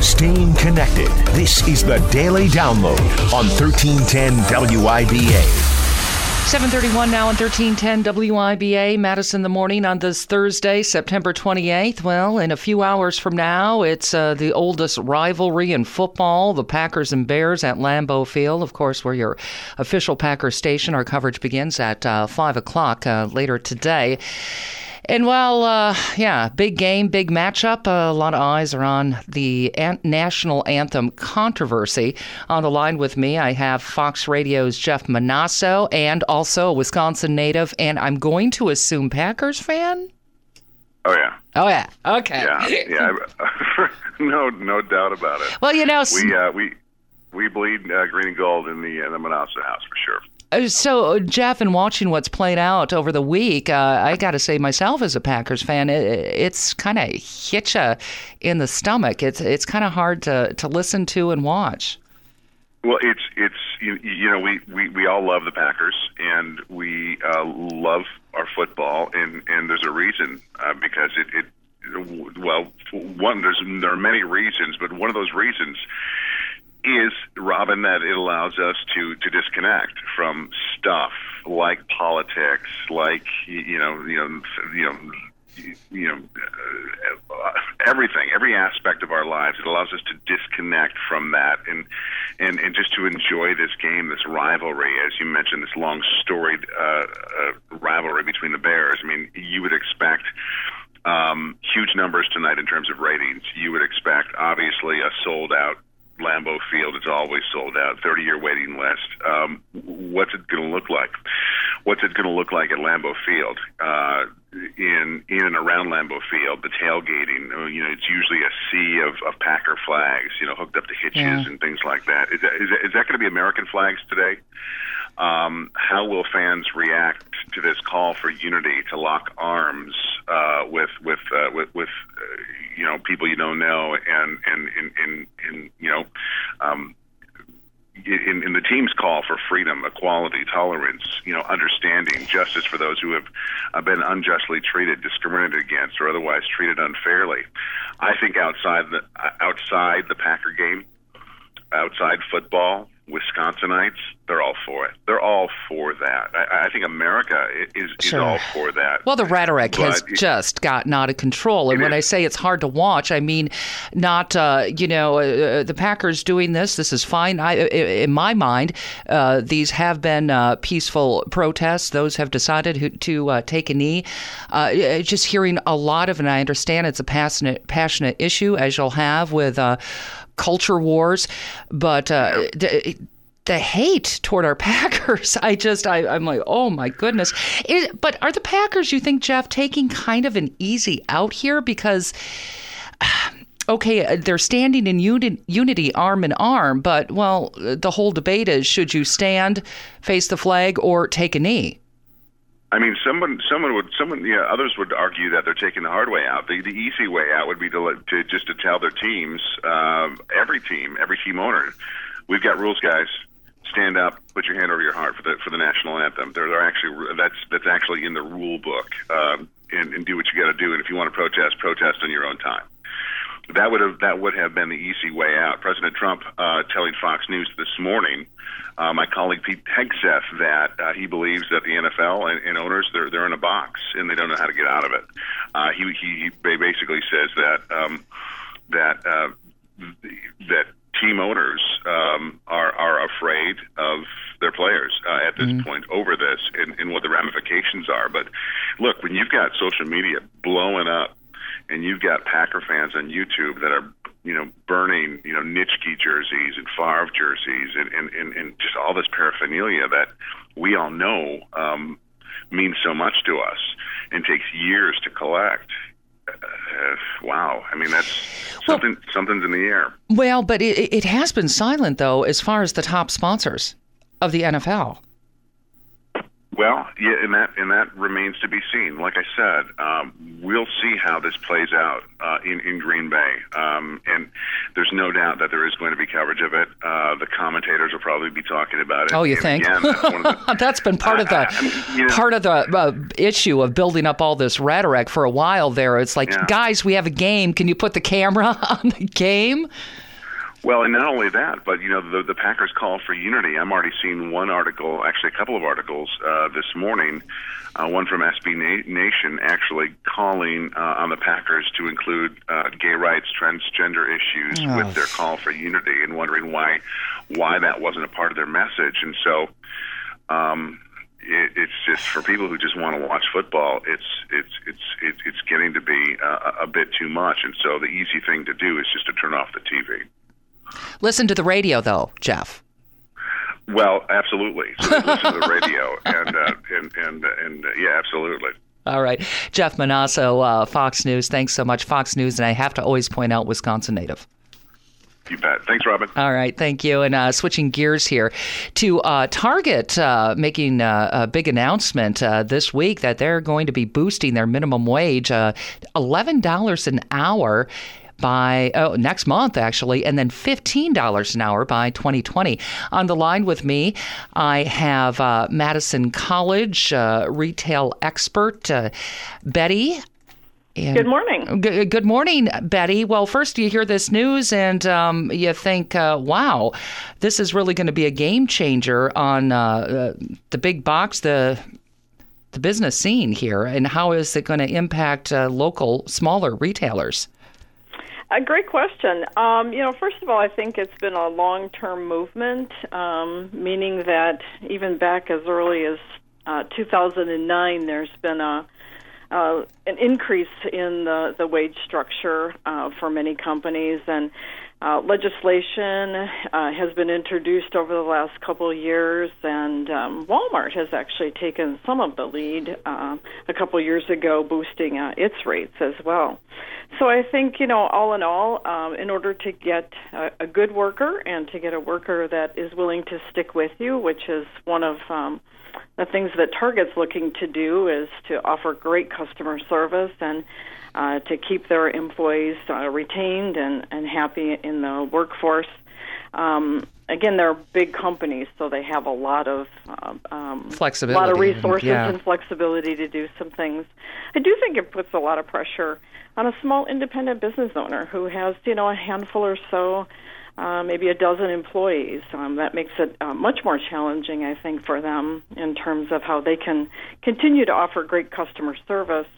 Staying connected. This is the Daily Download on 1310 WIBA. 731 now on 1310 WIBA, Madison the morning on this Thursday, September 28th. Well, in a few hours from now, it's uh, the oldest rivalry in football, the Packers and Bears at Lambeau Field. Of course, we're your official Packer station. Our coverage begins at uh, 5 o'clock uh, later today. And well, uh, yeah, big game, big matchup. A lot of eyes are on the an- national anthem controversy. On the line with me, I have Fox Radio's Jeff Monosso and also a Wisconsin native, and I'm going to assume Packers fan. Oh yeah. Oh yeah. Okay. Yeah. Yeah. no, no doubt about it. Well, you know, we uh, we we bleed uh, green and gold in the in the Monosso house for sure. Uh, so, Jeff, in watching what's played out over the week, uh, I got to say myself as a Packers fan, it, it's kind of hit you in the stomach. It's it's kind of hard to, to listen to and watch. Well, it's it's you, you know we, we, we all love the Packers and we uh, love our football and, and there's a reason uh, because it, it well one there's there are many reasons but one of those reasons is Robin that it allows us to to disconnect from stuff like politics, like you know, you know, you know, you know, uh, everything, every aspect of our lives. It allows us to disconnect from that and and and just to enjoy this game, this rivalry, as you mentioned, this long storied uh, uh, rivalry between the Bears. I mean, you would expect. Um, huge numbers tonight in terms of ratings. You would expect, obviously, a sold out Lambeau Field is always sold out, 30 year waiting list. Um, what's it going to look like? What's it going to look like at Lambeau Field? Uh, in in and around Lambeau Field, the tailgating, uh, you know, it's usually a sea of, of Packer flags, you know, hooked up to hitches Yeah. and things like that. Is that, is that, is that going to be American flags today? Um, how will fans react to this call for unity to lock arms uh, with with uh, with, with uh, you know people you don't know and and and, and, and you know um, in, in the team's call for freedom, equality, tolerance, you know, understanding, justice for those who have uh, been unjustly treated, discriminated against, or otherwise treated unfairly. I think outside the uh, outside the Packer game, outside football, Wisconsinites, they're all for it. They're all for that. I, I think America is, is Sure. all for that. Well, the rhetoric has it- just gotten out of control. And It when I say it's hard to watch, I mean not, uh, you know, uh, the Packers doing this. This is fine. I, i- in my mind, uh, these have been uh, peaceful protests. Those have decided who, to uh, take a knee. Uh, just hearing a lot of, and I understand it's a passionate, passionate issue, as you'll have with uh, culture wars, but. Uh, d- the hate toward our Packers. I just, I, I'm like, oh my goodness. But are the Packers, you think, Jeff, taking kind of an easy out here? Because, okay, uh, they're standing in uni- unity, arm in arm, but, well, the whole debate is should you stand, face the flag, or take a knee? I mean, someone, someone would, someone, yeah, others would argue that they're taking the hard way out. The, the easy way out would be to, to just to tell their teams, um, every team, every team owner, we've got rules, guys. Stand up, put your hand over your heart for the for the national anthem. There are actually that's that's actually in the rule book, um, and, and do what you got to do. And if you want to protest, protest on your own time that would have that would have been the easy way out. President Trump uh, telling Fox News this morning, uh, my colleague Pete Hegseth, that uh, he believes that the NFL and, and owners they're they're in a box and they don't know how to get out of it. Uh, he, he he basically says that um, that uh, that team owners um, are are afraid of their players uh, at this point over this and, and what the ramifications are. But look, when you've got social media blowing up and you've got Packer fans on YouTube that are you know burning you know Nitschke jerseys and Favre jerseys and and, and, and just all this paraphernalia that we all know um, means so much to us and takes years to collect. uh, wow. I mean, that's something. something's in the air. Well, but it, it has been silent though, as far as the top sponsors of the NFL. Well, yeah, and that and that remains to be seen. Like I said, um, we'll see how this plays out uh, in in Green Bay, um, and there's no doubt that there is going to be coverage of it. Uh, the commentators will probably be talking about it. Oh, you And think? Again, that's, the, That's been part of the I- I mean, you know- part of the uh, issue of building up all this rhetoric for a while there. It's like, Yeah. guys, we have a game. Can you put the camera on the game? Well, and not only that, but you know the the Packers call for unity. I'm already seeing one article, actually a couple of articles uh, this morning. Uh, one from SB Na- Nation actually calling uh, on the Packers to include uh, gay rights, transgender issues with their call for unity, and wondering why why that wasn't a part of their message. And so, um, it, it's just for people who just want to watch football. It's it's it's it's, it's getting to be uh, a bit too much. And so, the easy thing to do is just to turn off the TV. Listen to the radio, though, Jeff. Well, absolutely. So listen to the radio, and uh, and and and uh, yeah, absolutely. All right, Jeff Monosso, uh, Fox News. Thanks so much, Fox News. And I have to always point out, Wisconsin native. You bet. Thanks, Robin. All right, thank you. And uh, switching gears here to uh, Target uh, making uh, a big announcement uh, this week that they're going to be boosting their minimum wage uh, $11 an hour by oh, next month, actually, and then $15 an hour by 2020. On the line with me, I have uh, Madison College uh, retail expert uh, Betty. And- Good morning. G- good morning, Betty. Well, first you hear this news and um, you think, uh, wow, this is really going to be a game changer on uh, uh, the big box, the the business scene here, and how is it going to impact uh, local, smaller retailers? A great question. Um, you know, first of all, I think it's been a long term movement, um, meaning that even back as early as uh, 2009, there's been a uh, an increase in the, the wage structure uh, for many companies, and uh, legislation uh, has been introduced over the last couple of years, and um, Walmart has actually taken some of the lead uh, a couple of years ago, boosting uh, its rates as well. So I think you know, all in all, um, in order to get a, a good worker and to get a worker that is willing to stick with you, which is one of um, the things that Target's looking to do is to offer great customer service and uh, to keep their employees uh, retained and, and happy in the workforce. Um, again, they're big companies, so they have a lot of uh, um, a lot of Flexibility, resources yeah. and flexibility to do some things. I do think it puts a lot of pressure on a small independent business owner who has, you know, a handful or so, uh, maybe a dozen employees. Um, that makes it uh, much more challenging, I think, for them in terms of how they can continue to offer great customer service.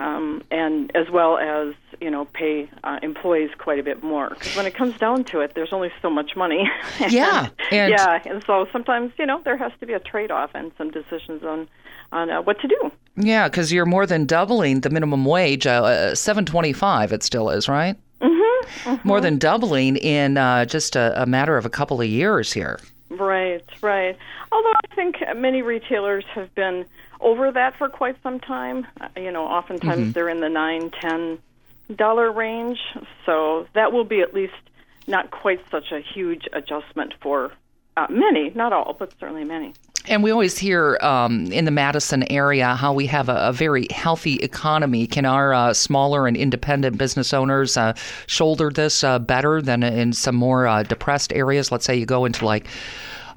Um, and as well as you know pay uh, employees quite a bit more because when it comes down to it, there's only so much money. Yeah, and- yeah, and so sometimes you know there has to be a trade-off and some decisions on on uh, what to do. Yeah, because you're more than doubling the minimum wage, uh, uh, seven twenty-five. It still is, right? Mm-hmm. More than doubling in uh, just a, a matter of a couple of years here. Right, right. Although I think many retailers have been over that for quite some time. Uh, you know, oftentimes they're in the nine, ten dollar range. So that will be at least not quite such a huge adjustment for uh, many, not all, but certainly many. And we always hear um, in the Madison area how we have a, a very healthy economy. Can our uh, smaller and independent business owners uh, shoulder this uh, better than in some more uh, depressed areas? Let's say you go into like,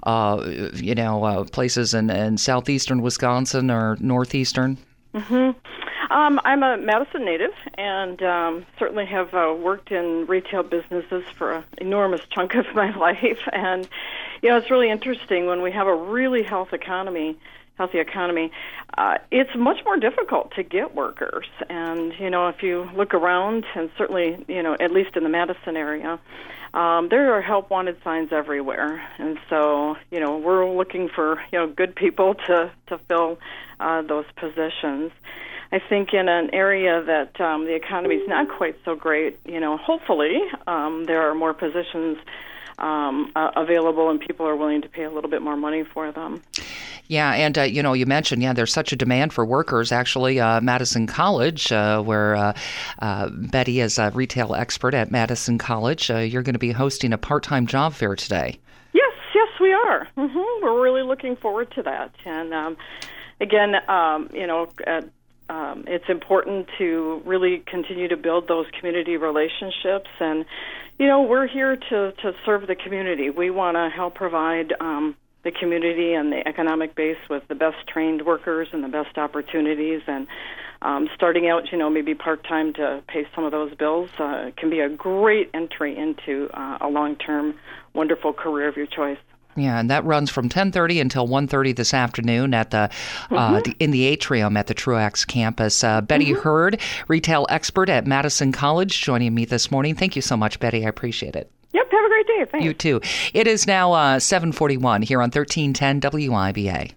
uh, you know, uh, places in, in southeastern Wisconsin or northeastern. Um, I'm a Madison native and um, certainly have uh, worked in retail businesses for an enormous chunk of my life. And, you know, it's really interesting when we have a really health economy, healthy economy, uh, it's much more difficult to get workers. And, you know, if you look around, and certainly, you know, at least in the Madison area, um, there are help wanted signs everywhere, and so you know we're looking for you know good people to to fill uh, those positions. I think in an area that um, the economy is not quite so great, you know, hopefully um, there are more positions um, uh, available and people are willing to pay a little bit more money for them. Yeah, and uh, you know, you mentioned yeah, there's such a demand for workers. Actually, uh, Madison College, uh, where uh, uh, Betty is a retail expert at Madison College, uh, you're going to be hosting a part-time job fair today. Yes, yes, we are. hmm We're really looking forward to that. And um, again, um, you know, um, it's important to really continue to build those community relationships. And you know, we're here to to serve the community. We want to help provide. Um, the community and the economic base with the best trained workers and the best opportunities and um, starting out, you know, maybe part time to pay some of those bills uh, can be a great entry into uh, a long term, wonderful career of your choice. Yeah, and that runs from 10:30 until 1:30 this afternoon at the, uh, the in the atrium at the Truax campus. Uh, Betty Hurd, retail expert at Madison College, joining me this morning. Thank you so much, Betty. I appreciate it. Yep, have a great day. Thanks. You too. It is now uh, 7:41 here on 1310 WIBA.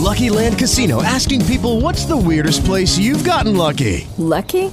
Lucky Land Casino asking people what's the weirdest place you've gotten lucky? Lucky?